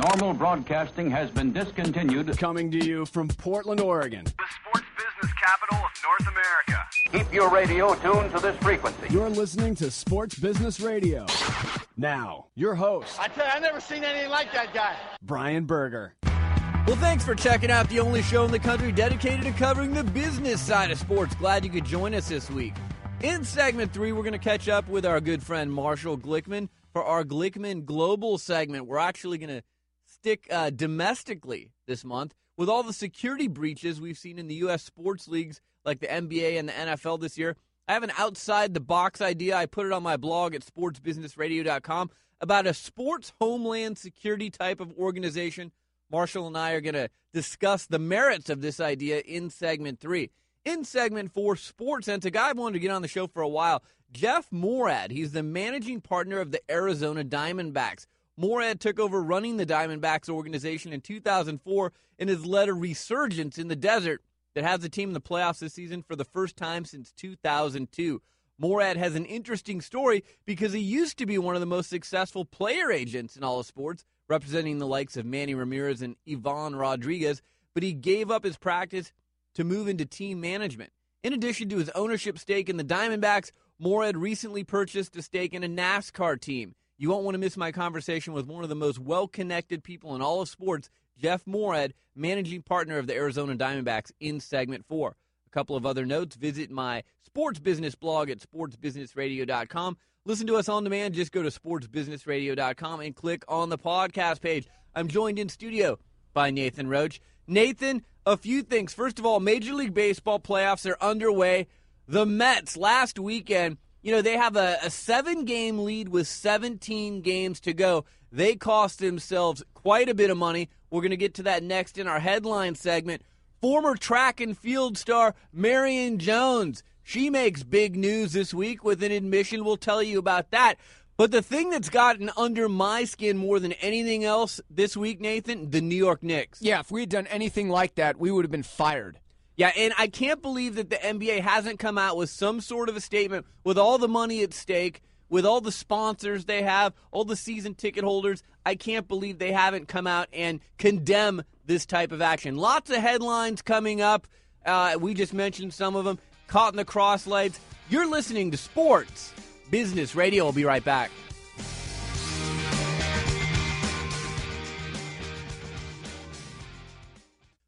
Normal broadcasting has been discontinued. Coming to you from Portland, Oregon. The sports business capital of North America. Keep your radio tuned to this frequency. You're listening to Sports Business Radio. Now, your host, I tell you, I never seen anything like that guy. Brian Berger. Well, thanks for checking out the only show in the country dedicated to covering the business side of sports. Glad you could join us this week. In segment three, we're going to catch up with our good friend Marshall Glickman for our Glickman Global segment. We're actually going to stick uh, domestically this month with all the security breaches we've seen in the U.S. sports leagues like the NBA and the NFL this year. I have an outside the box idea. I put it on my blog at sportsbusinessradio.com about a sports homeland security type of organization. Marshall and I are going to discuss the merits of this idea in segment three. In segment four, sports, and a guy I've wanted to get on the show for a while, Jeff Moorad. He's the managing partner of the Arizona Diamondbacks. Moorad took over running the Diamondbacks organization in 2004 and has led a resurgence in the desert that has the team in the playoffs this season for the first time since 2002. Moorad has an interesting story because he used to be one of the most successful player agents in all of sports, representing the likes of Manny Ramirez and Ivan Rodriguez, but he gave up his practice to move into team management. In addition to his ownership stake in the Diamondbacks, Moorad recently purchased a stake in a NASCAR team. You won't want to miss my conversation with one of the most well connected people in all of sports, Jeff Moorad, managing partner of the Arizona Diamondbacks, in segment four. A couple of other notes visit my sports business blog at sportsbusinessradio.com. Listen to us on demand. Just go to sportsbusinessradio.com and click on the podcast page. I'm joined in studio by Nathan Roach. Nathan, a few things. First of all, Major League Baseball playoffs are underway. The Mets last weekend, you know, they have a, a seven game lead with 17 games to go. They cost themselves quite a bit of money. We're going to get to that next in our headline segment. Former track and field star Marion Jones. She makes big news this week with an admission. We'll tell you about that. But the thing that's gotten under my skin more than anything else this week, Nathan, the New York Knicks. Yeah, if we had done anything like that, we would have been fired. Yeah, and I can't believe that the NBA hasn't come out with some sort of a statement with all the money at stake, with all the sponsors they have, all the season ticket holders. I can't believe they haven't come out and condemn this type of action. Lots of headlines coming up. Uh, we just mentioned some of them. Caught in the crosslights. You're listening to Sports Business Radio. We'll be right back.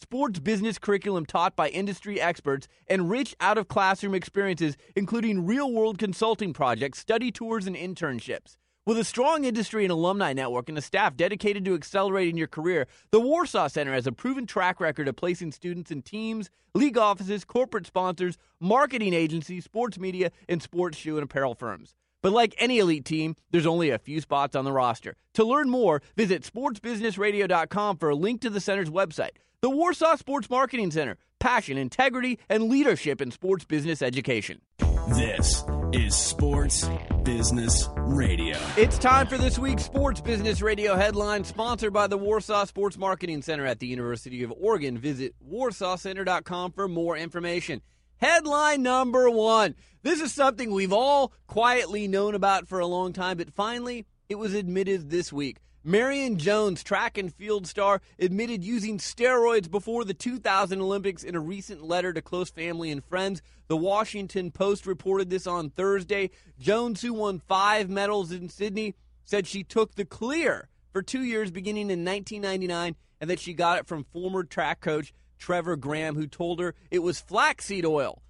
sports business curriculum taught by industry experts, and rich out of classroom experiences, including real world consulting projects, study tours, and internships. With a strong industry and alumni network and a staff dedicated to accelerating your career, the Warsaw Center has a proven track record of placing students in teams, league offices, corporate sponsors, marketing agencies, sports media, and sports shoe and apparel firms. But like any elite team, there's only a few spots on the roster. To learn more, visit sportsbusinessradio.com for a link to the center's website. The Warsaw Sports Marketing Center. Passion, integrity, and leadership in sports business education. This is Sports Business Radio. It's time for this week's Sports Business Radio headline, sponsored by the Warsaw Sports Marketing Center at the University of Oregon. Visit warsawcenter.com for more information. Headline number one. This is something we've all quietly known about for a long time, but finally it was admitted this week. Marion Jones, track and field star, admitted using steroids before the 2000 Olympics in a recent letter to close family and friends. The Washington Post reported this on Thursday. Jones, who won five medals in Sydney, said she took the clear for two years beginning in 1999 and that she got it from former track coach Trevor Graham, who told her it was flaxseed oil.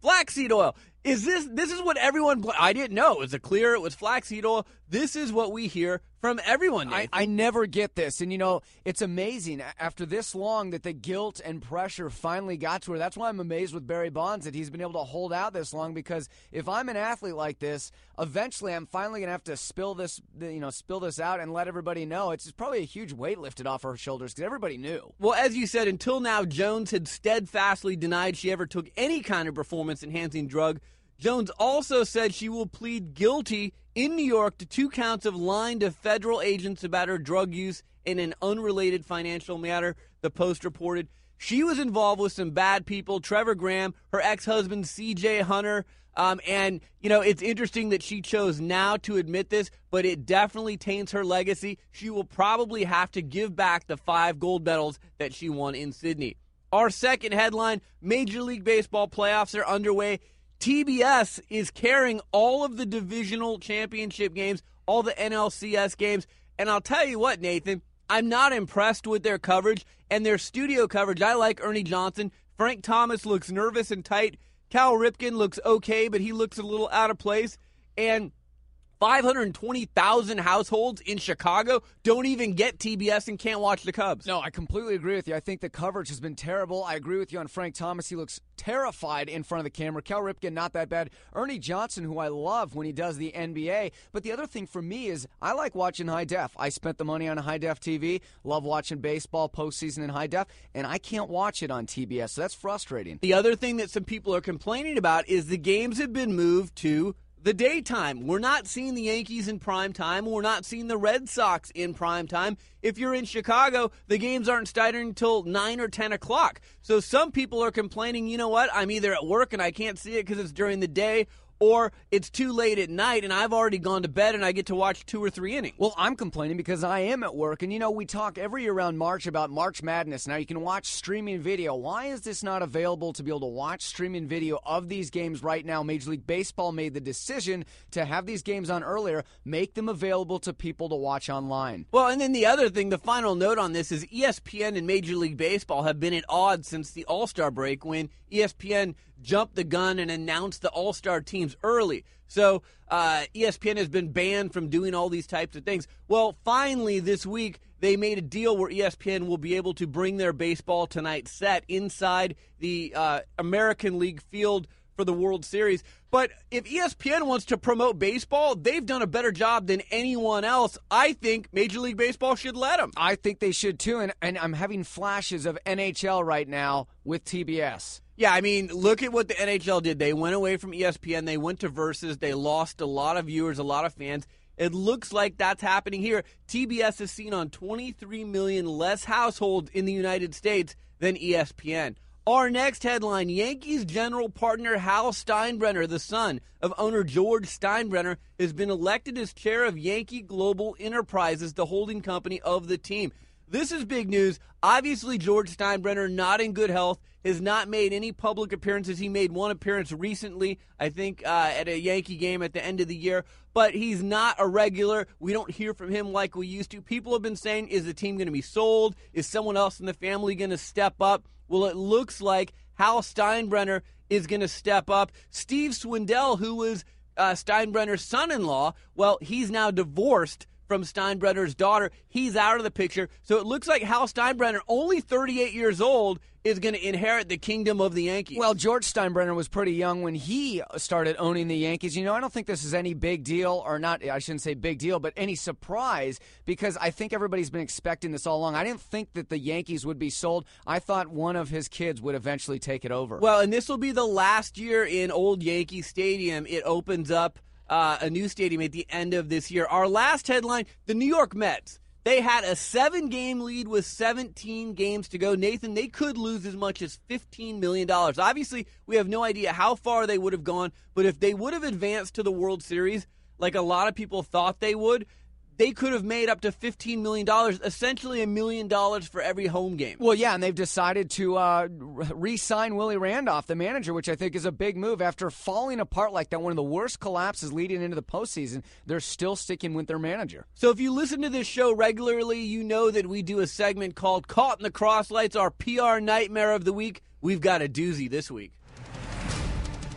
Flaxseed oil. Is this this is what everyone? I didn't know. It was a clear. It was flaxseed oil. This is what we hear from everyone. I, I never get this. And, you know, it's amazing after this long that the guilt and pressure finally got to her. That's why I'm amazed with Barry Bonds that he's been able to hold out this long because if I'm an athlete like this, eventually I'm finally going to have to spill this, you know, spill this out and let everybody know. It's probably a huge weight lifted off her shoulders because everybody knew. Well, as you said, until now, Jones had steadfastly denied she ever took any kind of performance enhancing drug. Jones also said she will plead guilty in New York to two counts of lying to federal agents about her drug use in an unrelated financial matter, the Post reported. She was involved with some bad people, Trevor Graham, her ex husband, CJ Hunter. Um, and, you know, it's interesting that she chose now to admit this, but it definitely taints her legacy. She will probably have to give back the five gold medals that she won in Sydney. Our second headline Major League Baseball playoffs are underway. TBS is carrying all of the divisional championship games, all the NLCS games. And I'll tell you what, Nathan, I'm not impressed with their coverage and their studio coverage. I like Ernie Johnson. Frank Thomas looks nervous and tight. Cal Ripken looks okay, but he looks a little out of place. And 520,000 households in Chicago don't even get TBS and can't watch the Cubs. No, I completely agree with you. I think the coverage has been terrible. I agree with you on Frank Thomas. He looks terrified in front of the camera. Cal Ripken, not that bad. Ernie Johnson, who I love when he does the NBA. But the other thing for me is I like watching high def. I spent the money on high def TV. Love watching baseball postseason in high def, and I can't watch it on TBS. So that's frustrating. The other thing that some people are complaining about is the games have been moved to the daytime. We're not seeing the Yankees in prime time. We're not seeing the Red Sox in prime time. If you're in Chicago, the games aren't starting until 9 or 10 o'clock. So some people are complaining, you know what? I'm either at work and I can't see it because it's during the day, or it's too late at night and I've already gone to bed and I get to watch two or three innings. Well, I'm complaining because I am at work. And you know, we talk every year around March about March Madness. Now you can watch streaming video. Why is this not available to be able to watch streaming video of these games right now? Major League Baseball made the decision to have these games on earlier, make them available to people to watch online. Well, and then the other thing, the final note on this is ESPN and Major League Baseball have been at odds since the All Star break when ESPN jumped the gun and announce the All Star teams early. So uh, ESPN has been banned from doing all these types of things. Well, finally this week they made a deal where ESPN will be able to bring their Baseball Tonight set inside the uh, American League field for the World Series. But if ESPN wants to promote baseball, they've done a better job than anyone else. I think Major League Baseball should let them. I think they should too. And, and I'm having flashes of NHL right now with TBS. Yeah, I mean, look at what the NHL did. They went away from ESPN, they went to Versus, they lost a lot of viewers, a lot of fans. It looks like that's happening here. TBS is seen on 23 million less households in the United States than ESPN. Our next headline Yankees general partner Hal Steinbrenner, the son of owner George Steinbrenner, has been elected as chair of Yankee Global Enterprises, the holding company of the team. This is big news. Obviously, George Steinbrenner not in good health, has not made any public appearances. He made one appearance recently, I think, uh, at a Yankee game at the end of the year, but he's not a regular. We don't hear from him like we used to. People have been saying, is the team going to be sold? Is someone else in the family going to step up? Well, it looks like Hal Steinbrenner is going to step up. Steve Swindal, who was uh, Steinbrenner's son in law, well, he's now divorced from Steinbrenner's daughter. He's out of the picture. So it looks like Hal Steinbrenner, only 38 years old, is going to inherit the kingdom of the Yankees. Well, George Steinbrenner was pretty young when he started owning the Yankees. You know, I don't think this is any big deal, or not, I shouldn't say big deal, but any surprise because I think everybody's been expecting this all along. I didn't think that the Yankees would be sold. I thought one of his kids would eventually take it over. Well, and this will be the last year in Old Yankee Stadium. It opens up uh, a new stadium at the end of this year. Our last headline the New York Mets. They had a seven game lead with 17 games to go. Nathan, they could lose as much as $15 million. Obviously, we have no idea how far they would have gone, but if they would have advanced to the World Series, like a lot of people thought they would, they could have made up to $15 million, essentially a million dollars for every home game. Well, yeah, and they've decided to uh, re sign Willie Randolph, the manager, which I think is a big move. After falling apart like that, one of the worst collapses leading into the postseason, they're still sticking with their manager. So if you listen to this show regularly, you know that we do a segment called Caught in the Crosslights, our PR nightmare of the week. We've got a doozy this week.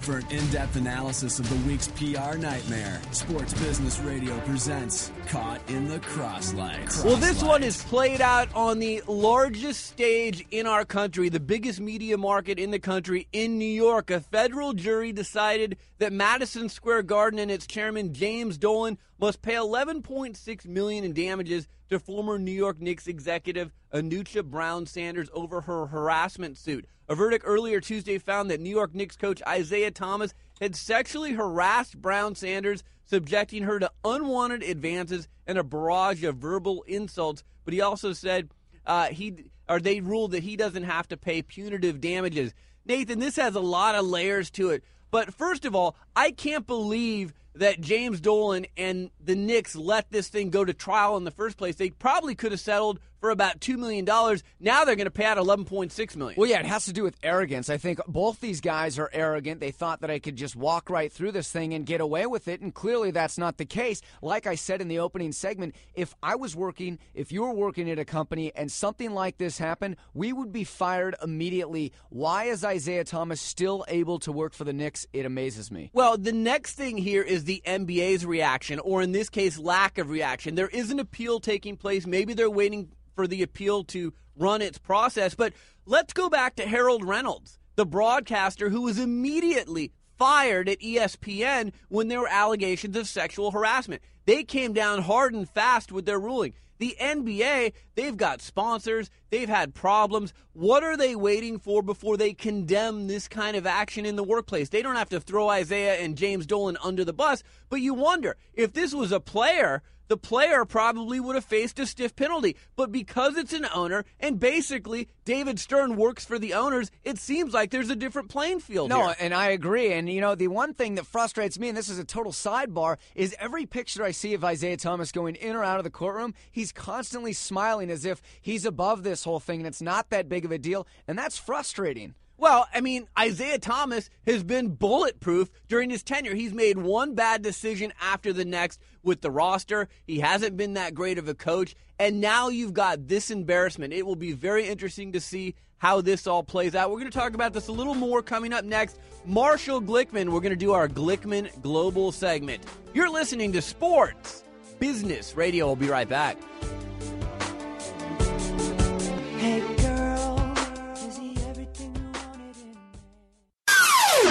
For an in depth analysis of the week's PR nightmare, Sports Business Radio presents Caught in the Crosslights. Well, this one is played out on the largest stage in our country, the biggest media market in the country, in New York. A federal jury decided that Madison Square Garden and its chairman James Dolan must pay 11.6 million in damages to former New York Knicks executive Anucha Browne Sanders over her harassment suit. A verdict earlier Tuesday found that New York Knicks coach Isiah Thomas had sexually harassed Browne Sanders, subjecting her to unwanted advances and a barrage of verbal insults. But he also said uh, he or they ruled that he doesn't have to pay punitive damages. Nathan, this has a lot of layers to it. But first of all, I can't believe that James Dolan and the Knicks let this thing go to trial in the first place. They probably could have settled for about $2 million. Now they're going to pay out 11.6 million. Well, yeah, it has to do with arrogance. I think both these guys are arrogant. They thought that I could just walk right through this thing and get away with it, and clearly that's not the case. Like I said in the opening segment, if I was working, if you were working at a company and something like this happened, we would be fired immediately. Why is Isiah Thomas still able to work for the Knicks? It amazes me. Well, the next thing here is the NBA's reaction, or in this case, lack of reaction. There is an appeal taking place. Maybe they're waiting for the appeal to run its process. But let's go back to Harold Reynolds, the broadcaster who was immediately fired at ESPN when there were allegations of sexual harassment. They came down hard and fast with their ruling. The NBA, they've got sponsors, they've had problems. What are they waiting for before they condemn this kind of action in the workplace? They don't have to throw Isiah and James Dolan under the bus, but you wonder if this was a player the player probably would have faced a stiff penalty. But because it's an owner, and basically David Stern works for the owners, it seems like there's a different playing field. No, here. and I agree. And you know, the one thing that frustrates me, and this is a total sidebar, is every picture I see of Isiah Thomas going in or out of the courtroom, he's constantly smiling as if he's above this whole thing and it's not that big of a deal, and that's frustrating. Well, I mean, Isiah Thomas has been bulletproof during his tenure. He's made one bad decision after the next with the roster. He hasn't been that great of a coach. And now you've got this embarrassment. It will be very interesting to see how this all plays out. We're going to talk about this a little more coming up next. Marshall Glickman, we're going to do our Glickman Global segment. You're listening to Sports Business Radio. We'll be right back.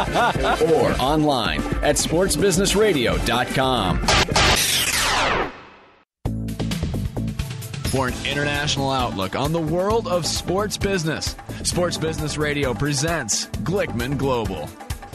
or online at sportsbusinessradio.com. For an international outlook on the world of sports business, Sports Business Radio presents Glickman Global.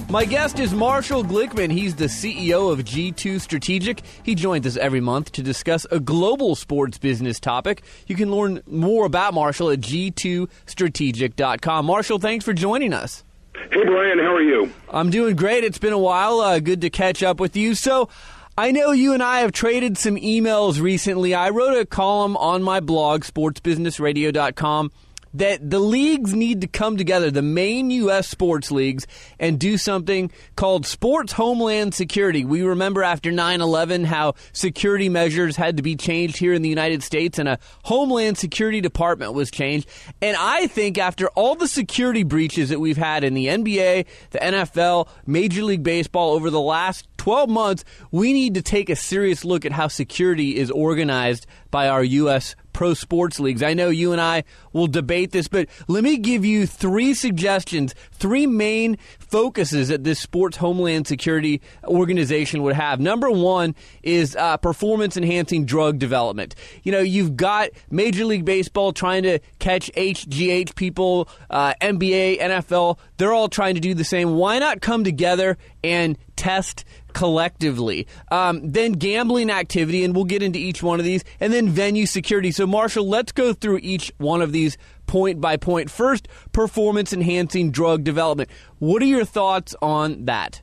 My guest is Marshall Glickman. He's the CEO of G2 Strategic. He joins us every month to discuss a global sports business topic. You can learn more about Marshall at g2strategic.com. Marshall, thanks for joining us. Hey, Brian, how are you? I'm doing great. It's been a while. Uh, good to catch up with you. So, I know you and I have traded some emails recently. I wrote a column on my blog, sportsbusinessradio.com, that the leagues need to come together, the main U.S. sports leagues, and do something called sports homeland security. We remember after 9 11 how security measures had to be changed here in the United States, and a homeland security department was changed. And I think after all the security breaches that we've had in the NBA, the NFL, Major League Baseball over the last 12 months, we need to take a serious look at how security is organized by our U.S pro sports leagues. I know you and I will debate this, but let me give you three suggestions, three main focuses that this sports homeland security organization would have. Number one is uh, performance enhancing drug development. You know, you've got Major League Baseball trying to catch HGH people, uh, NBA, NFL, they're all trying to do the same. Why not come together and test collectively. Um, then gambling activity, and we'll get into each one of these, and then venue security. So, Marshall, let's go through each one of these point by point. First, performance enhancing drug development. What are your thoughts on that?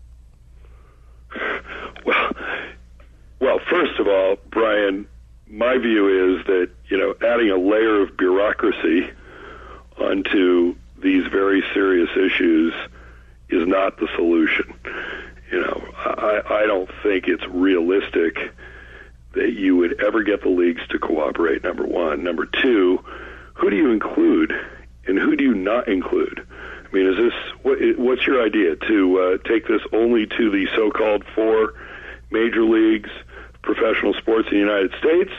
Well, well, first of all, Brian, my view is that you know adding a layer of bureaucracy onto these very serious issues is not the solution. You know, I, I don't think it's realistic that you would ever get the leagues to cooperate. Number one. Number two, who do you include and who do you not include? I mean, is this what, what's your idea to uh, take this only to the so-called four major leagues, professional sports in the United States?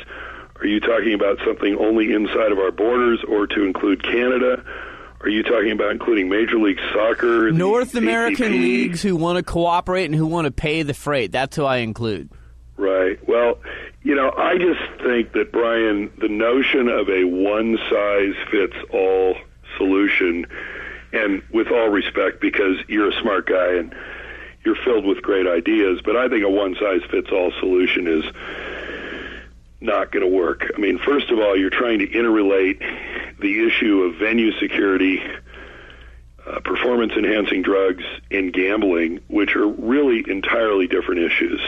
Are you talking about something only inside of our borders, or to include Canada? Are you talking about including Major League Soccer? North American ATP? leagues who want to cooperate and who want to pay the freight. That's who I include. Right. Well, you know, I just think that, Brian, the notion of a one size fits all solution, and with all respect, because you're a smart guy and you're filled with great ideas, but I think a one size fits all solution is not going to work. I mean, first of all, you're trying to interrelate the issue of venue security, uh, performance enhancing drugs, and gambling, which are really entirely different issues.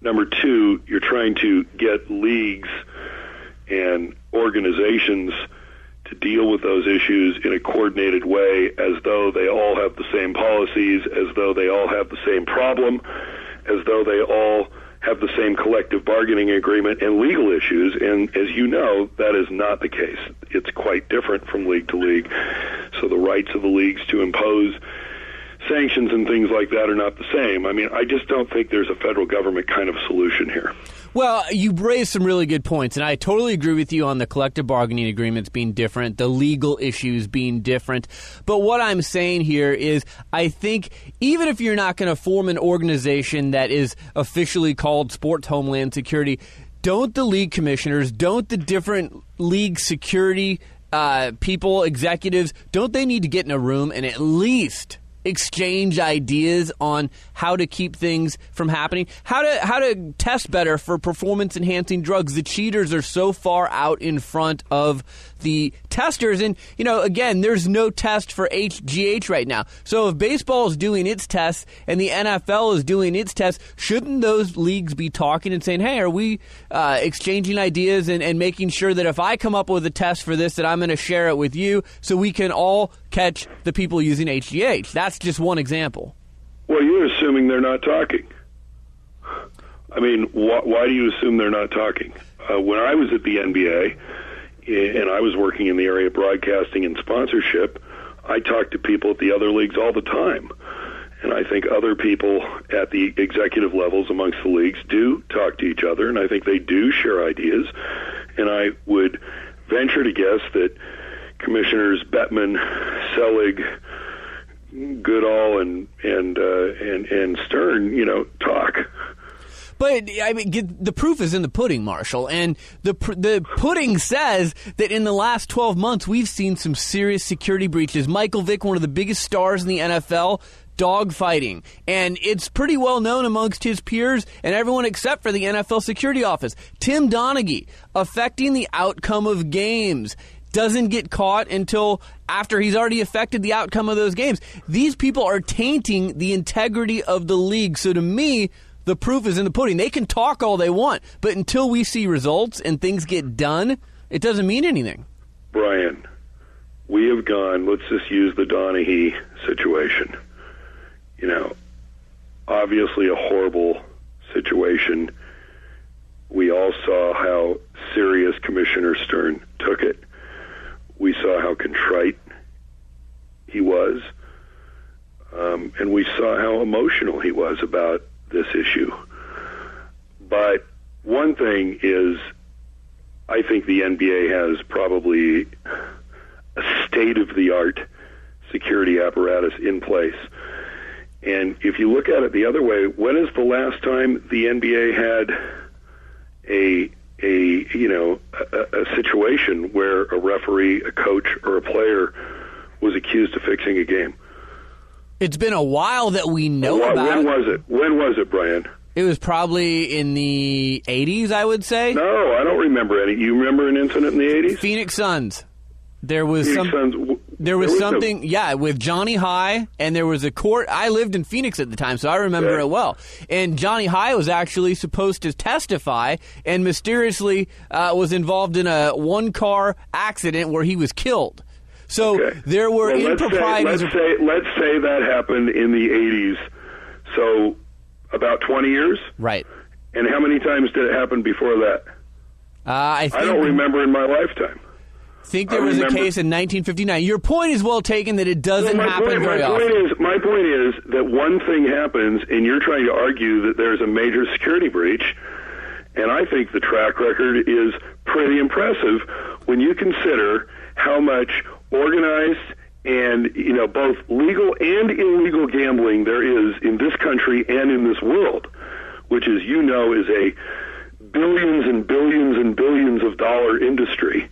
Number two, you're trying to get leagues and organizations to deal with those issues in a coordinated way as though they all have the same policies, as though they all have the same problem, as though they all have the same collective bargaining agreement and legal issues. And as you know, that is not the case. It's quite different from league to league. So the rights of the leagues to impose sanctions and things like that are not the same. I mean, I just don't think there's a federal government kind of solution here. Well, you raised some really good points, and I totally agree with you on the collective bargaining agreements being different, the legal issues being different. But what I'm saying here is, I think even if you're not going to form an organization that is officially called Sports Homeland Security, don't the league commissioners, don't the different league security uh, people, executives, don't they need to get in a room and at least exchange ideas on how to keep things from happening, how to how to test better for performance enhancing drugs. The cheaters are so far out in front of the testers. And, you know, again, there's no test for HGH right now. So if baseball is doing its tests and the NFL is doing its tests, shouldn't those leagues be talking and saying, hey, are we uh, exchanging ideas and, and making sure that if I come up with a test for this, that I'm going to share it with you so we can all catch the people using HGH? That's just one example. Well, you're assuming they're not talking. I mean, wh- why do you assume they're not talking? Uh, when I was at the NBA, and I was working in the area of broadcasting and sponsorship, I talked to people at the other leagues all the time. And I think other people at the executive levels amongst the leagues do talk to each other, and I think they do share ideas. And I would venture to guess that Commissioners Bettman, Selig, Goodell, and and uh, and and Stern, you know, talk. But I mean, the proof is in the pudding, Marshall, and the the pudding says that in the last 12 months we've seen some serious security breaches. Michael Vick, one of the biggest stars in the NFL, dogfighting. And it's pretty well known amongst his peers and everyone except for the NFL security office. Tim Donaghy affecting the outcome of games. Doesn't get caught until after he's already affected the outcome of those games. These people are tainting the integrity of the league. So to me, the proof is in the pudding. They can talk all they want, but until we see results and things get done, it doesn't mean anything. Brian, we have gone, let's just use the Donaghy situation. You know, obviously a horrible situation. We all saw how serious Commissioner Stern took it. We saw how contrite he was. Um, and we saw how emotional he was about this issue. But one thing is I think the NBA has probably a state of the art security apparatus in place. And if you look at it the other way, when is the last time the NBA had a a you know a, a situation where a referee, a coach, or a player was accused of fixing a game? It's been a while that we know Wh- about. when was it? When was it, Brian? It was probably in the 80s, I would say. No, I don't remember any. You remember an incident in the eighties? Phoenix Suns. There was Phoenix some. Suns, There was, there was something, yeah, with Johnny High, and there was a court. I lived in Phoenix at the time, so I remember Yeah. it well. And Johnny High was actually supposed to testify, and mysteriously uh, was involved in a one-car accident where he was killed. So Okay. there were Well, let's say, let's say let's say that happened in the eighties. So about twenty years. right. And how many times did it happen before that? Uh, I think, I don't remember in my lifetime. Think I there was a case in 1959. Your point is well taken that it doesn't my happen point, very my often. point is my point is that one thing happens, and you're trying to argue that there's a major security breach. And I think the track record is pretty impressive when you consider how much organized and you know both legal and illegal gambling there is in this country and in this world, which as you know is a billions and billions and billions of dollar industry.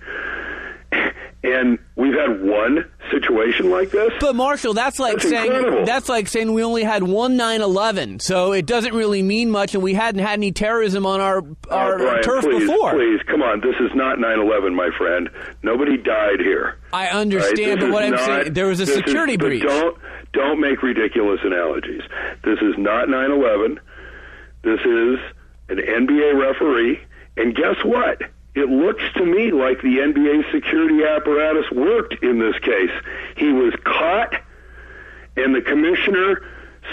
And we've had one situation like this. But Marshall, that's like That's saying incredible. that's like saying we only had one 9/11, so it doesn't really mean much, and we hadn't had any terrorism on our our Oh, Brian, turf please, before. Please, come on. This is not 9/11, my friend. Nobody died here. I understand, This but what I'm not- saying, there was a this is- security breach. Don't don't make ridiculous analogies. This is not 9/11. This is an NBA referee, and guess what? It looks to me like the NBA security apparatus worked in this case. He was caught, and the commissioner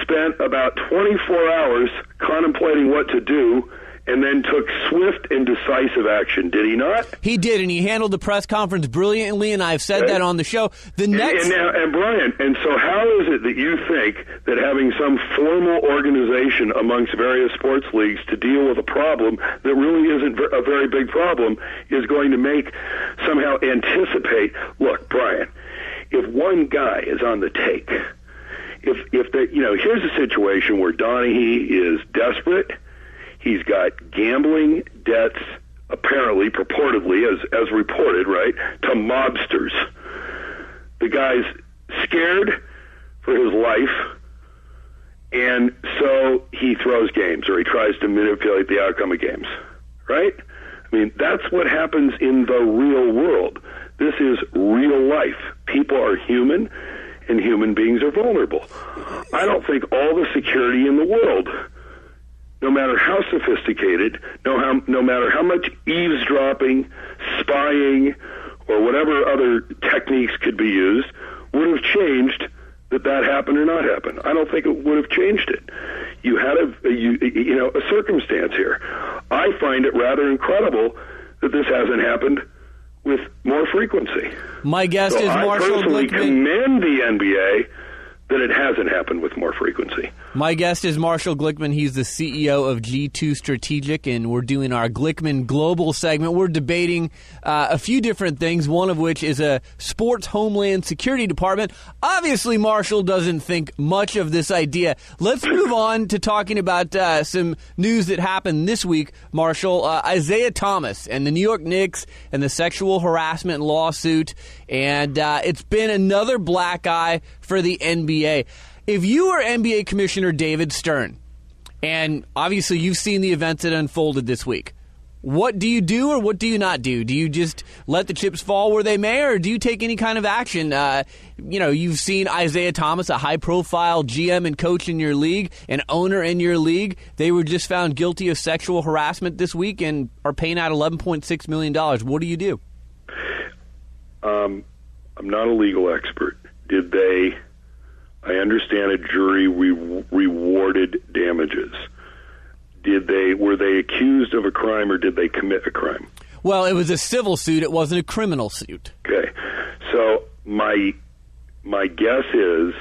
spent about 24 hours contemplating what to do, and then took swift and decisive action. Did he not? He did, and he handled the press conference brilliantly, and I've said Okay. that on the show. The next, And, now, and Brian, and so how is it that you think that having some formal organization amongst various sports leagues to deal with a problem that really isn't a very big problem is going to make somehow anticipate? Look, Brian, if one guy is on the take, if if the you know here's a situation where Donaghy is desperate, he's got gambling debts apparently purportedly as as reported right to mobsters the guy's scared for his life, and so he throws games or he tries to manipulate the outcome of games, right? I mean, that's what happens in the real world. This is real life. People are human, and human beings are vulnerable. I don't think all the security in the world no matter how sophisticated, no, how, no matter how much eavesdropping, spying, or whatever other techniques could be used, would have changed that that happened or not happened. I don't think it would have changed it. You had a, you, you know a circumstance here. I find it rather incredible that this hasn't happened with more frequency. my guest So is I Marshall personally Glickman. commend the NBA that it hasn't happened with more frequency. My guest is Marshall Glickman. He's the CEO of G2 Strategic, and we're doing our Glickman Global segment. We're debating uh, a few different things, one of which is a sports homeland security department. Obviously, Marshall doesn't think much of this idea. Let's move on to talking about uh, some news that happened this week, Marshall. Uh, Isiah Thomas and the New York Knicks and the sexual harassment lawsuit, and uh, it's been another black eye for the NBA. If you were NBA Commissioner David Stern, and obviously you've seen the events that unfolded this week, what do you do or what do you not do? Do you just let the chips fall where they may, or do you take any kind of action? Uh, you know, you've seen Isiah Thomas, a high profile GM and coach in your league, an owner in your league. They were just found guilty of sexual harassment this week and are paying out $11.6 million. What do you do? Um, I'm not a legal expert. Did they? I understand a jury re- rewarded damages. Did they? Were they accused of a crime or did they commit a crime? Well, it was a civil suit, it wasn't a criminal suit. Okay, so my my guess is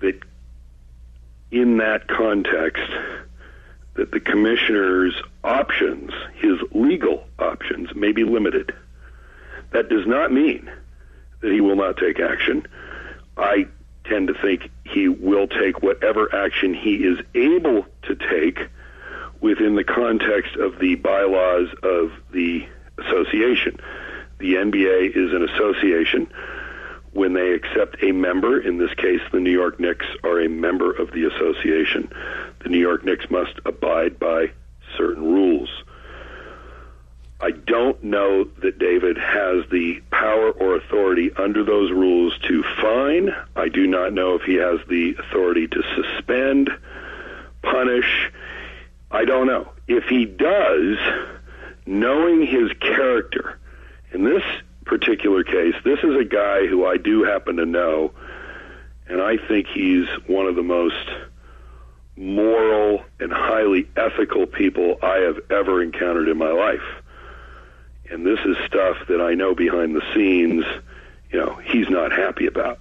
that in that context, that the commissioner's options, his legal options, may be limited. That does not mean that he will not take action. I tend to think he will take whatever action he is able to take within the context of the bylaws of the association. The NBA is an association. When they accept a member, in this case, the New York Knicks are a member of the association. The New York Knicks must abide by certain rules. I don't know that David has the power or authority under those rules to fine. I do not know if he has the authority to suspend, punish. I don't know. If he does, knowing his character, in this particular case, this is a guy who I do happen to know, and I think he's one of the most moral and highly ethical people I have ever encountered in my life. And this is stuff that I know behind the scenes, you know, he's not happy about.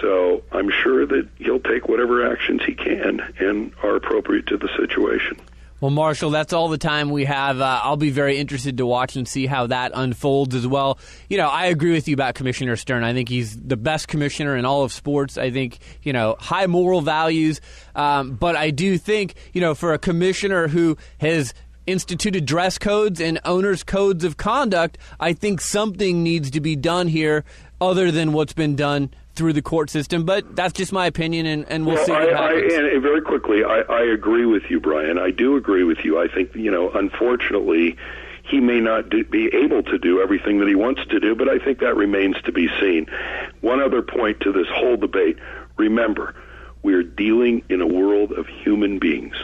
So I'm sure that he'll take whatever actions he can and are appropriate to the situation. Well, Marshall, that's all the time we have. Uh, I'll be very interested to watch and see how that unfolds as well. You know, I agree with you about Commissioner Stern. I think he's the best commissioner in all of sports. I think, you know, high moral values. Um, but I do think, you know, for a commissioner who has instituted dress codes and owners' codes of conduct, I think something needs to be done here other than what's been done through the court system. But that's just my opinion, and, and we'll, well see what I, happens. I, and very quickly, I, I agree with you, Brian. I do agree with you. I think, you know, unfortunately, he may not do, be able to do everything that he wants to do, but I think that remains to be seen. One other point to this whole debate remember, we're dealing in a world of human beings.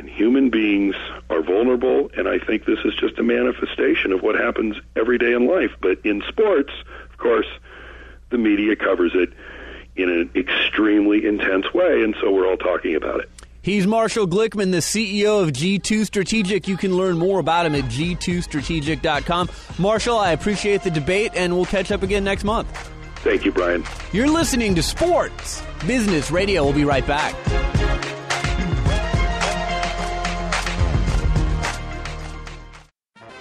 And human beings are vulnerable, and I think this is just a manifestation of what happens every day in life. But in sports, of course, the media covers it in an extremely intense way, and so we're all talking about it. He's Marshall Glickman, the CEO of G2 Strategic. You can learn more about him at g2strategic.com. Marshall, I appreciate the debate, and we'll catch up again next month. Thank you, Brian. You're listening to Sports Business Radio. We'll be right back.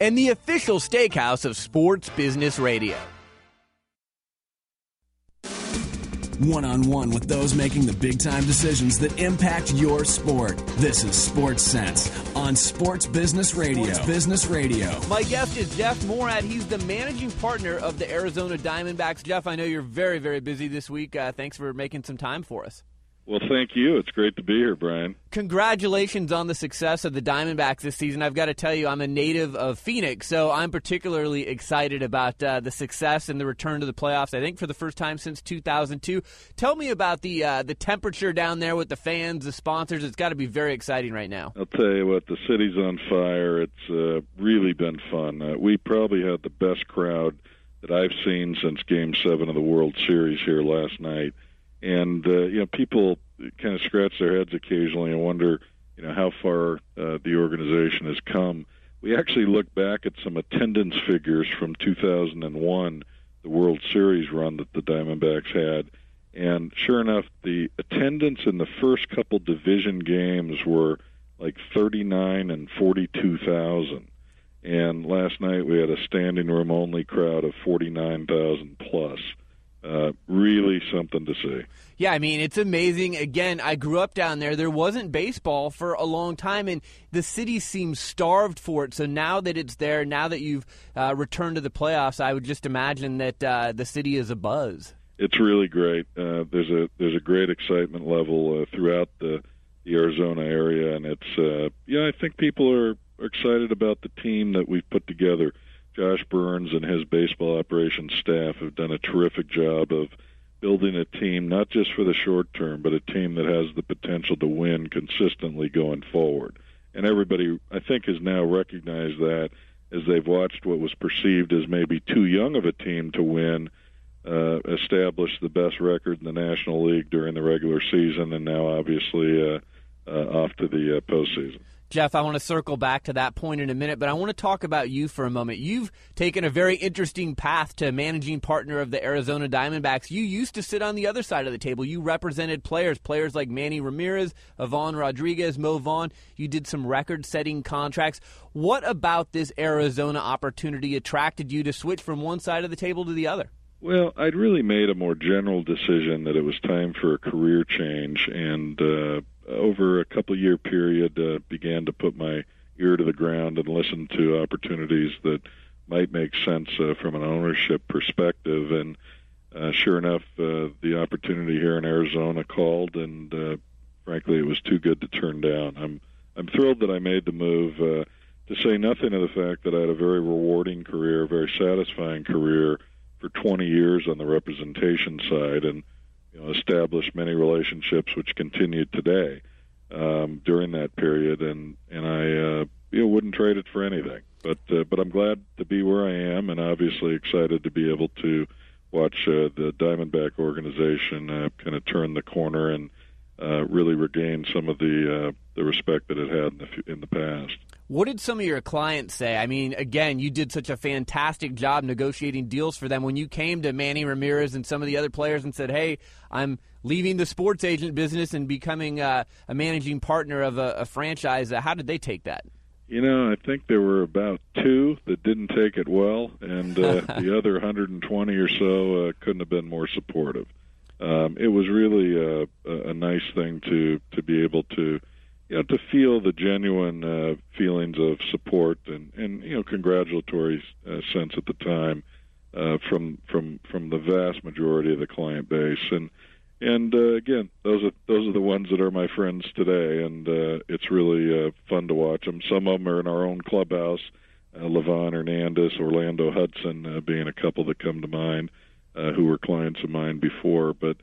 and the official steakhouse of Sports Business Radio. One on one with those making the big time decisions that impact your sport. This is Sports Sense on Sports Business Radio. Sports Business Radio. My guest is Jeff Moorad. He's the managing partner of the Arizona Diamondbacks. Jeff, I know you're very, very busy this week. Uh, thanks for making some time for us. Well, thank you. It's great to be here, Brian. Congratulations on the success of the Diamondbacks this season. I've got to tell you, I'm a native of Phoenix, so I'm particularly excited about uh, the success and the return to the playoffs. I think for the first time since 2002. Tell me about the uh, the temperature down there with the fans, the sponsors. It's got to be very exciting right now. I'll tell you what, the city's on fire. It's uh, really been fun. Uh, we probably had the best crowd that I've seen since Game Seven of the World Series here last night and uh, you know people kind of scratch their heads occasionally and wonder you know how far uh, the organization has come. We actually look back at some attendance figures from 2001, the World Series run that the Diamondbacks had, and sure enough, the attendance in the first couple division games were like 39 and 42,000. And last night we had a standing room only crowd of 49,000 plus. Really something to see. Yeah, I mean, it's amazing. Again, I grew up down there. There wasn't baseball for a long time, and the city seems starved for it. So now that it's there, now that you've uh, returned to the playoffs, I would just imagine that uh, the city is a buzz. It's really great. Uh, there's a there's a great excitement level uh, throughout the, the Arizona area, and it's uh, yeah, I think people are excited about the team that we've put together. Josh Byrnes and his baseball operations staff have done a terrific job of building a team not just for the short term, but a team that has the potential to win consistently going forward. And everybody, I think, has now recognized that as they've watched what was perceived as maybe too young of a team to win, uh, establish the best record in the National League during the regular season, and now obviously uh, uh, off to the uh, postseason. Jeff, I want to circle back to that point in a minute, but I want to talk about you for a moment. You've taken a very interesting path to managing partner of the Arizona Diamondbacks. You used to sit on the other side of the table. You represented players, players like Manny Ramirez, Ivan Rodriguez, Mo Vaughn. You did some record setting contracts. What about this Arizona opportunity attracted you to switch from one side of the table to the other? Well, I'd really made a more general decision that it was time for a career change, and uh, over a couple year period, uh, began to put my ear to the ground and listen to opportunities that might make sense uh, from an ownership perspective. And uh, sure enough, uh, the opportunity here in Arizona called, and uh, frankly, it was too good to turn down. I'm I'm thrilled that I made the move. Uh, to say nothing of the fact that I had a very rewarding career, a very satisfying career for 20 years on the representation side and you know, established many relationships which continued today um, during that period and and I uh, you know, wouldn't trade it for anything but uh, but I'm glad to be where I am and obviously excited to be able to watch uh, the Diamondback organization uh, kind of turn the corner and uh, really regain some of the uh, the respect that it had in the in the past. What did some of your clients say? I mean, again, you did such a fantastic job negotiating deals for them. When you came to Manny Ramirez and some of the other players and said, "Hey, I'm leaving the sports agent business and becoming uh, a managing partner of a, a franchise," uh, how did they take that? You know, I think there were about two that didn't take it well, and uh, the other 120 or so uh, couldn't have been more supportive. Um, it was really a, a nice thing to to be able to you know, to feel the genuine uh, feelings of support and, and you know congratulatory uh, sense at the time uh, from from from the vast majority of the client base and and uh, again those are those are the ones that are my friends today and uh, it's really uh, fun to watch them. Some of them are in our own clubhouse. Uh, Livan Hernandez, Orlando Hudson, uh, being a couple that come to mind, uh, who were clients of mine before, but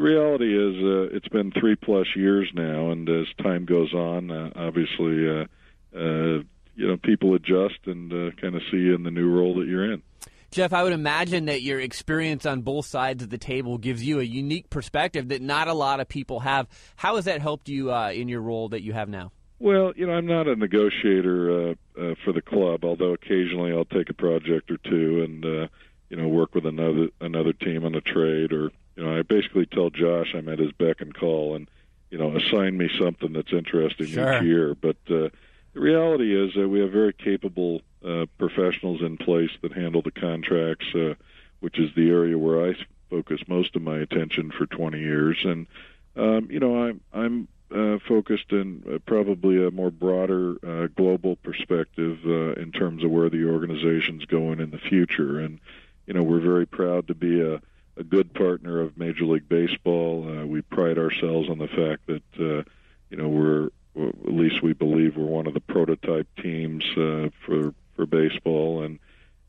the reality is, uh, it's been three plus years now, and as time goes on, uh, obviously, uh, uh, you know, people adjust and uh, kind of see you in the new role that you're in. Jeff, I would imagine that your experience on both sides of the table gives you a unique perspective that not a lot of people have. How has that helped you uh, in your role that you have now? Well, you know, I'm not a negotiator uh, uh, for the club, although occasionally I'll take a project or two and uh, you know work with another another team on a trade or you know, I basically tell Josh I'm at his beck and call, and you know, assign me something that's interesting sure. each year. But uh, the reality is that we have very capable uh, professionals in place that handle the contracts, uh, which is the area where I focus most of my attention for 20 years. And um, you know, I'm I'm uh, focused in uh, probably a more broader uh, global perspective uh, in terms of where the organization's going in the future. And you know, we're very proud to be a a good partner of Major League Baseball. Uh, we pride ourselves on the fact that uh, you know we're at least we believe we're one of the prototype teams uh, for for baseball, and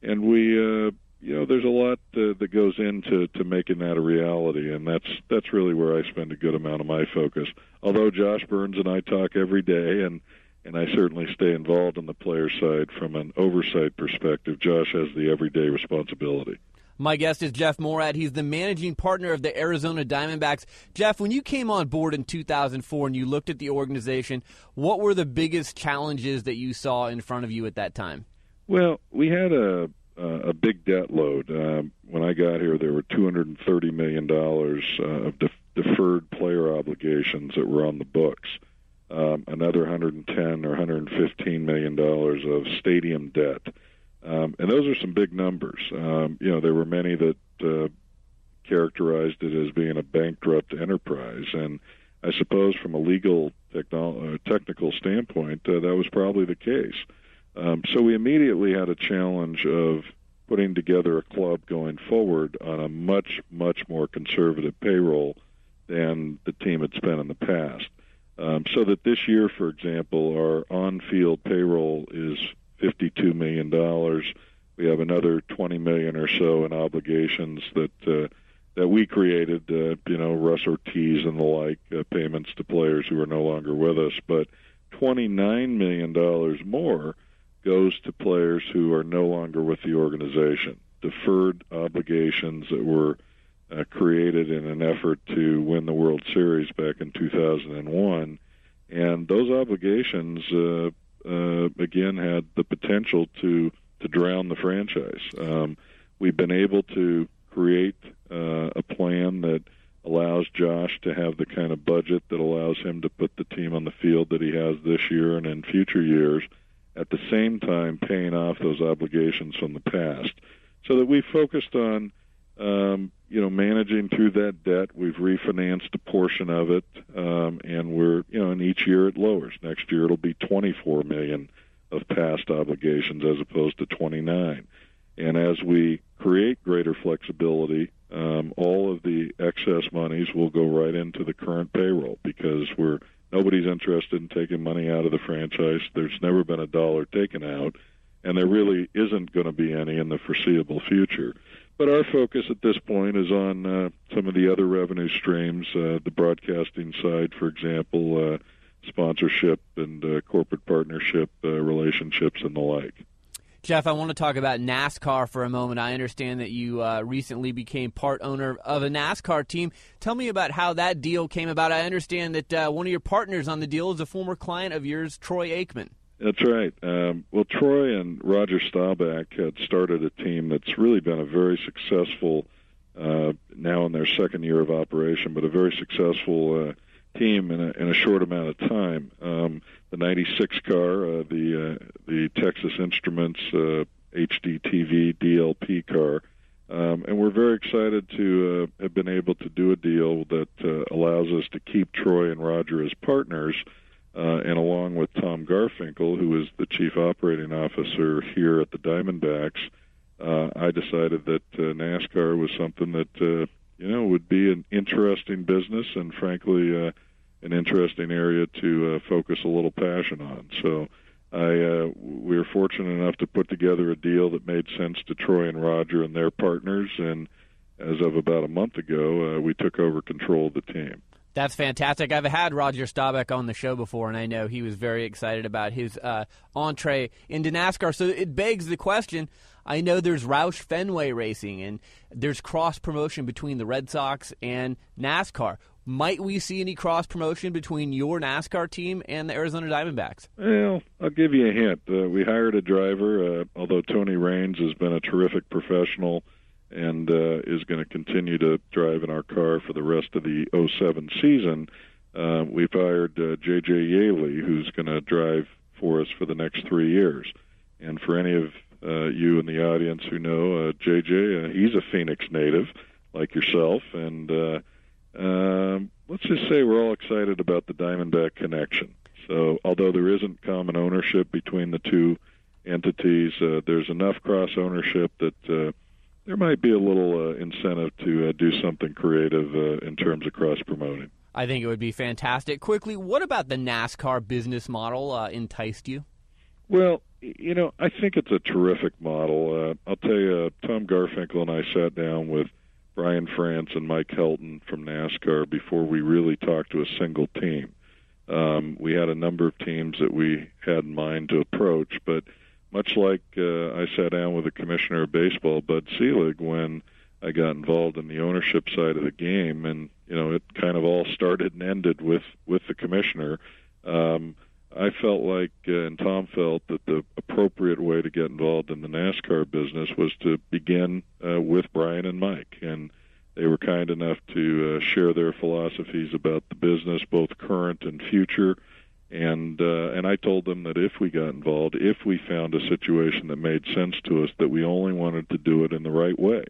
and we uh, you know there's a lot uh, that goes into to making that a reality, and that's that's really where I spend a good amount of my focus. Although Josh Byrnes and I talk every day, and and I certainly stay involved on the player side from an oversight perspective. Josh has the everyday responsibility. My guest is Jeff Moorad. He's the managing partner of the Arizona Diamondbacks. Jeff, when you came on board in 2004 and you looked at the organization, what were the biggest challenges that you saw in front of you at that time? Well, we had a a big debt load. Um, when I got here, there were 230 million dollars uh, of def- deferred player obligations that were on the books. Um, another 110 or 115 million dollars of stadium debt. Um, and those are some big numbers. Um, you know, there were many that uh, characterized it as being a bankrupt enterprise. And I suppose from a legal techno- uh, technical standpoint, uh, that was probably the case. Um, so we immediately had a challenge of putting together a club going forward on a much, much more conservative payroll than the team had spent in the past. Um, so that this year, for example, our on-field payroll is $52 million. We have another 20 million or so in obligations that uh, that we created. Uh, you know, Russ Ortiz and the like uh, payments to players who are no longer with us, but 29 million dollars more goes to players who are no longer with the organization. Deferred obligations that were uh, created in an effort to win the World Series back in 2001, and those obligations uh, uh, again had the potential to to drown the franchise. Um, we've been able to create uh, a plan that allows Josh to have the kind of budget that allows him to put the team on the field that he has this year and in future years, at the same time paying off those obligations from the past. So that we focused on, um, you know, managing through that debt. We've refinanced a portion of it, um, and we're, you know, and each year it lowers. Next year it'll be 24 million of past obligations as opposed to 29. And as we create greater flexibility, um, all of the excess monies will go right into the current payroll because we're nobody's interested in taking money out of the franchise. There's never been a dollar taken out, and there really isn't going to be any in the foreseeable future. But our focus at this point is on uh, some of the other revenue streams, uh, the broadcasting side, for example. Uh, sponsorship and uh, corporate partnership uh, relationships and the like. Jeff, I want to talk about NASCAR for a moment. I understand that you uh, recently became part owner of a NASCAR team. Tell me about how that deal came about. I understand that uh, one of your partners on the deal is a former client of yours, Troy Aikman. That's right. Um, well, Troy and Roger Staubach had started a team that's really been a very successful, uh, now in their second year of operation, but a very successful uh, team in a, in a short amount of time. Um, the '96 car, uh, the uh, the Texas Instruments uh, HDTV DLP car, um, and we're very excited to uh, have been able to do a deal that uh, allows us to keep Troy and Roger as partners. And along with Tom Garfinkel, who is the chief operating officer here at the Diamondbacks, uh, I decided that uh, NASCAR was something that uh, you know, would be an interesting business and frankly uh, an interesting area to uh, focus a little passion on. So I uh, we were fortunate enough to put together a deal that made sense to Troy and Roger and their partners, and as of about a month ago, uh, we took over control of the team. That's fantastic. I've had Roger Staubach on the show before, and I know he was very excited about his uh, entree into NASCAR. So it begs the question I know there's Roush Fenway racing and there's cross promotion between the Red Sox and NASCAR. Might we see any cross promotion between your NASCAR team and the Arizona Diamondbacks? Well, I'll give you a hint. Uh, we hired a driver, uh, although Tony Raines has been a terrific professional and uh, is going to continue to drive in our car for the rest of the 07 season. Uh, we've hired uh, J.J. Yeley, who's going to drive for us for the next three years. And for any of uh, you in the audience who know uh, JJ. Uh, he's a Phoenix native, like yourself, and uh, um, let's just say we're all excited about the Diamondback connection. So, although there isn't common ownership between the two entities, uh, there's enough cross ownership that uh, there might be a little uh, incentive to uh, do something creative uh, in terms of cross promoting. I think it would be fantastic. Quickly, what about the NASCAR business model uh, enticed you? Well, you know, I think it's a terrific model. Uh, I'll tell you, uh, Tom Garfinkel and I sat down with Brian France and Mike Helton from NASCAR before we really talked to a single team. Um, we had a number of teams that we had in mind to approach, but much like uh, I sat down with the commissioner of baseball, Bud Selig, when I got involved in the ownership side of the game, and you know, it kind of all started and ended with with the commissioner. Um, I felt like, uh, and Tom felt, that the appropriate way to get involved in the NASCAR business was to begin uh, with Brian and Mike. And they were kind enough to uh, share their philosophies about the business, both current and future. And uh, and I told them that if we got involved, if we found a situation that made sense to us, that we only wanted to do it in the right way.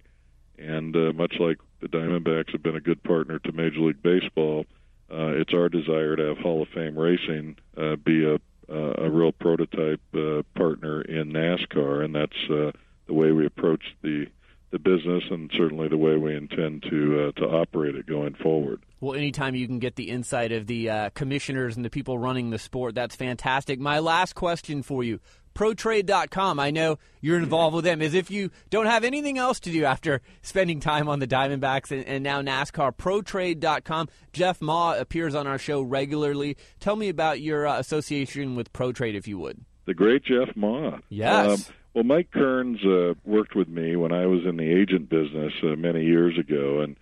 And uh, much like the Diamondbacks have been a good partner to Major League Baseball. Uh, it's our desire to have Hall of Fame Racing uh, be a uh, a real prototype uh, partner in NASCAR, and that's uh, the way we approach the the business, and certainly the way we intend to uh, to operate it going forward. Well, anytime you can get the insight of the uh, commissioners and the people running the sport, that's fantastic. My last question for you ProTrade.com. I know you're involved with them. is if you don't have anything else to do after spending time on the Diamondbacks and, and now NASCAR. ProTrade.com. Jeff Ma appears on our show regularly. Tell me about your uh, association with ProTrade, if you would. The great Jeff Ma. Yes. Um, well, Mike Kearns uh, worked with me when I was in the agent business uh, many years ago, and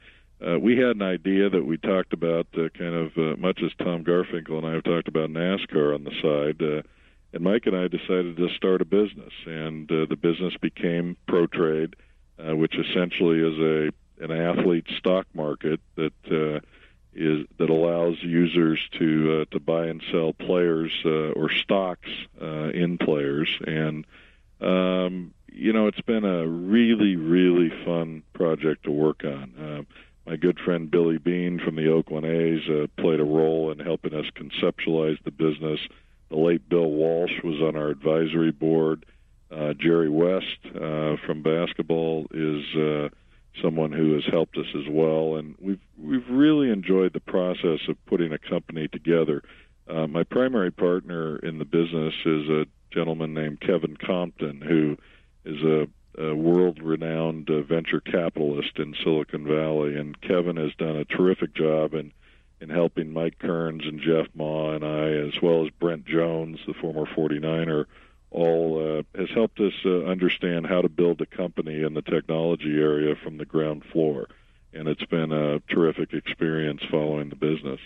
uh, we had an idea that we talked about uh, kind of uh, much as Tom Garfinkel and I have talked about NASCAR on the side. Uh, and Mike and I decided to start a business, and uh, the business became Pro Trade, uh, which essentially is a an athlete stock market that uh, is that allows users to uh, to buy and sell players uh, or stocks uh, in players, and um, you know it's been a really really fun project to work on. Uh, my good friend Billy Beane from the Oakland A's uh, played a role in helping us conceptualize the business. The late Bill Walsh was on our advisory board. Uh, Jerry West uh, from basketball is uh, someone who has helped us as well, and we've we've really enjoyed the process of putting a company together. Uh, my primary partner in the business is a gentleman named Kevin Compton, who is a, a world-renowned uh, venture capitalist in Silicon Valley, and Kevin has done a terrific job in in helping Mike Kearns and Jeff Ma and I, as well as Brent Jones, the former 49er, all uh, has helped us uh, understand how to build a company in the technology area from the ground floor. And it's been a terrific experience following the business.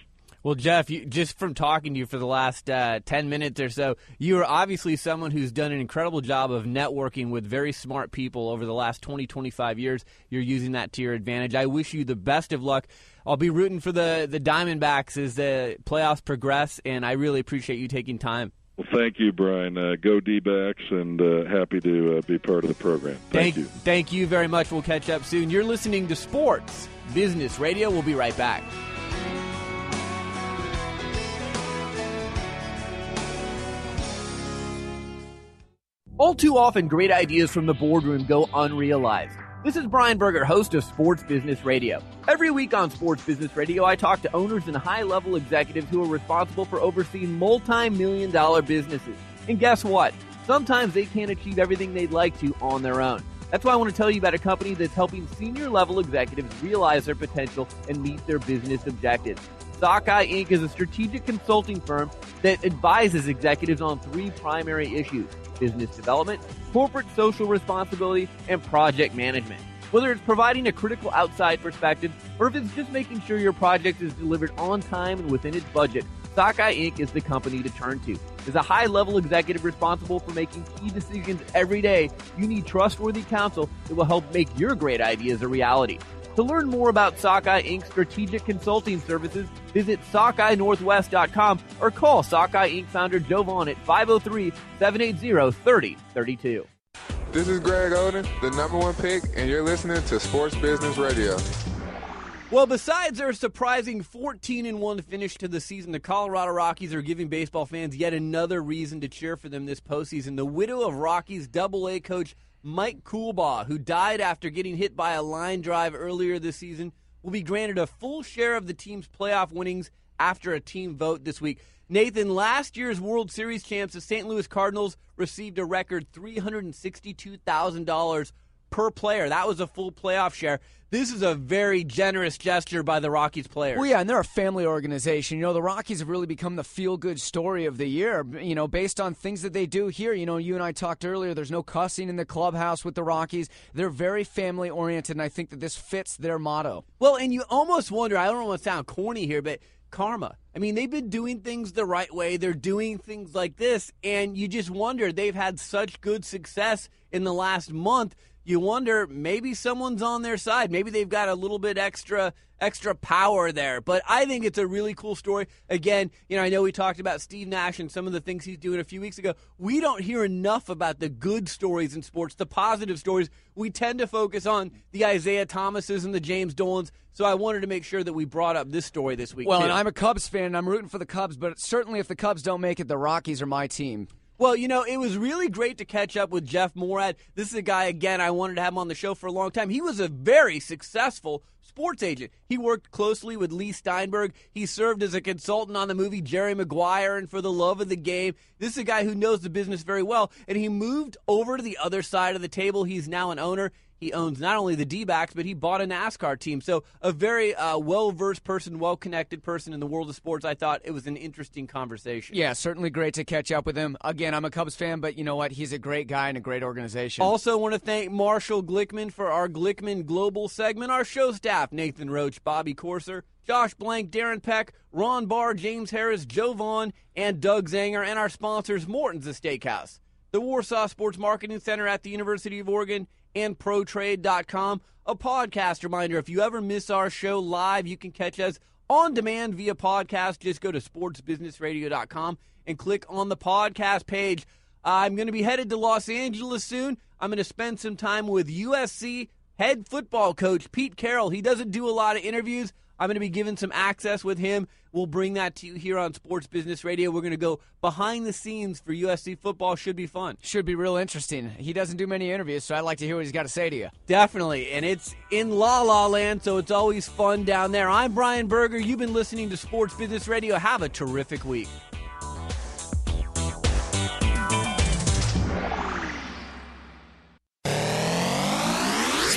Well, Jeff, you, just from talking to you for the last uh, 10 minutes or so, you are obviously someone who's done an incredible job of networking with very smart people over the last 20, 25 years. You're using that to your advantage. I wish you the best of luck. I'll be rooting for the, the Diamondbacks as the playoffs progress, and I really appreciate you taking time. Well, thank you, Brian. Uh, go D-backs, and uh, happy to uh, be part of the program. Thank, thank you. Thank you very much. We'll catch up soon. You're listening to Sports Business Radio. We'll be right back. All too often, great ideas from the boardroom go unrealized. This is Brian Berger, host of Sports Business Radio. Every week on Sports Business Radio, I talk to owners and high level executives who are responsible for overseeing multi million dollar businesses. And guess what? Sometimes they can't achieve everything they'd like to on their own. That's why I want to tell you about a company that's helping senior level executives realize their potential and meet their business objectives. Sockeye Inc. is a strategic consulting firm that advises executives on three primary issues business development, corporate social responsibility, and project management. Whether it's providing a critical outside perspective or if it's just making sure your project is delivered on time and within its budget, Sockeye Inc. is the company to turn to. As a high level executive responsible for making key decisions every day, you need trustworthy counsel that will help make your great ideas a reality. To learn more about Sockeye Inc. strategic consulting services, visit SockeyeNorthwest.com or call Sockeye Inc. founder Joe Vaughn at 503-780-3032. This is Greg Oden, the number one pick, and you're listening to Sports Business Radio. Well, besides their surprising 14 and 1 finish to the season, the Colorado Rockies are giving baseball fans yet another reason to cheer for them this postseason. The widow of Rockies Double A coach Mike Coolbaugh, who died after getting hit by a line drive earlier this season, will be granted a full share of the team's playoff winnings after a team vote this week. Nathan, last year's World Series champs, the St. Louis Cardinals, received a record $362,000 per player. That was a full playoff share. This is a very generous gesture by the Rockies players. Well, yeah, and they're a family organization. You know, the Rockies have really become the feel good story of the year, you know, based on things that they do here. You know, you and I talked earlier, there's no cussing in the clubhouse with the Rockies. They're very family oriented, and I think that this fits their motto. Well, and you almost wonder, I don't want to sound corny here, but karma. I mean, they've been doing things the right way. They're doing things like this, and you just wonder they've had such good success in the last month you wonder maybe someone's on their side. Maybe they've got a little bit extra extra power there. But I think it's a really cool story. Again, you know, I know we talked about Steve Nash and some of the things he's doing a few weeks ago. We don't hear enough about the good stories in sports, the positive stories. We tend to focus on the Isiah Thomases and the James Dolans. So I wanted to make sure that we brought up this story this week. Well, too. and I'm a Cubs fan, and I'm rooting for the Cubs, but certainly if the Cubs don't make it, the Rockies are my team. Well, you know, it was really great to catch up with Jeff Moorad. This is a guy, again, I wanted to have him on the show for a long time. He was a very successful sports agent. He worked closely with Leigh Steinberg. He served as a consultant on the movie Jerry Maguire and For the Love of the Game. This is a guy who knows the business very well, and he moved over to the other side of the table. He's now an owner. He owns not only the D backs, but he bought a NASCAR team. So, a very uh, well versed person, well connected person in the world of sports. I thought it was an interesting conversation. Yeah, certainly great to catch up with him. Again, I'm a Cubs fan, but you know what? He's a great guy and a great organization. Also, want to thank Marshall Glickman for our Glickman Global segment. Our show staff Nathan Roach, Bobby Corser, Josh Blank, Darren Peck, Ron Barr, James Harris, Joe Vaughn, and Doug Zanger, and our sponsors Morton's The Steakhouse, the Warsaw Sports Marketing Center at the University of Oregon, and ProTrade.com. A podcast reminder if you ever miss our show live, you can catch us on demand via podcast. Just go to sportsbusinessradio.com and click on the podcast page. I'm going to be headed to Los Angeles soon. I'm going to spend some time with USC head football coach Pete Carroll. He doesn't do a lot of interviews. I'm going to be given some access with him. We'll bring that to you here on Sports Business Radio. We're going to go behind the scenes for USC football. Should be fun. Should be real interesting. He doesn't do many interviews, so I'd like to hear what he's got to say to you. Definitely. And it's in La La Land, so it's always fun down there. I'm Brian Berger. You've been listening to Sports Business Radio. Have a terrific week.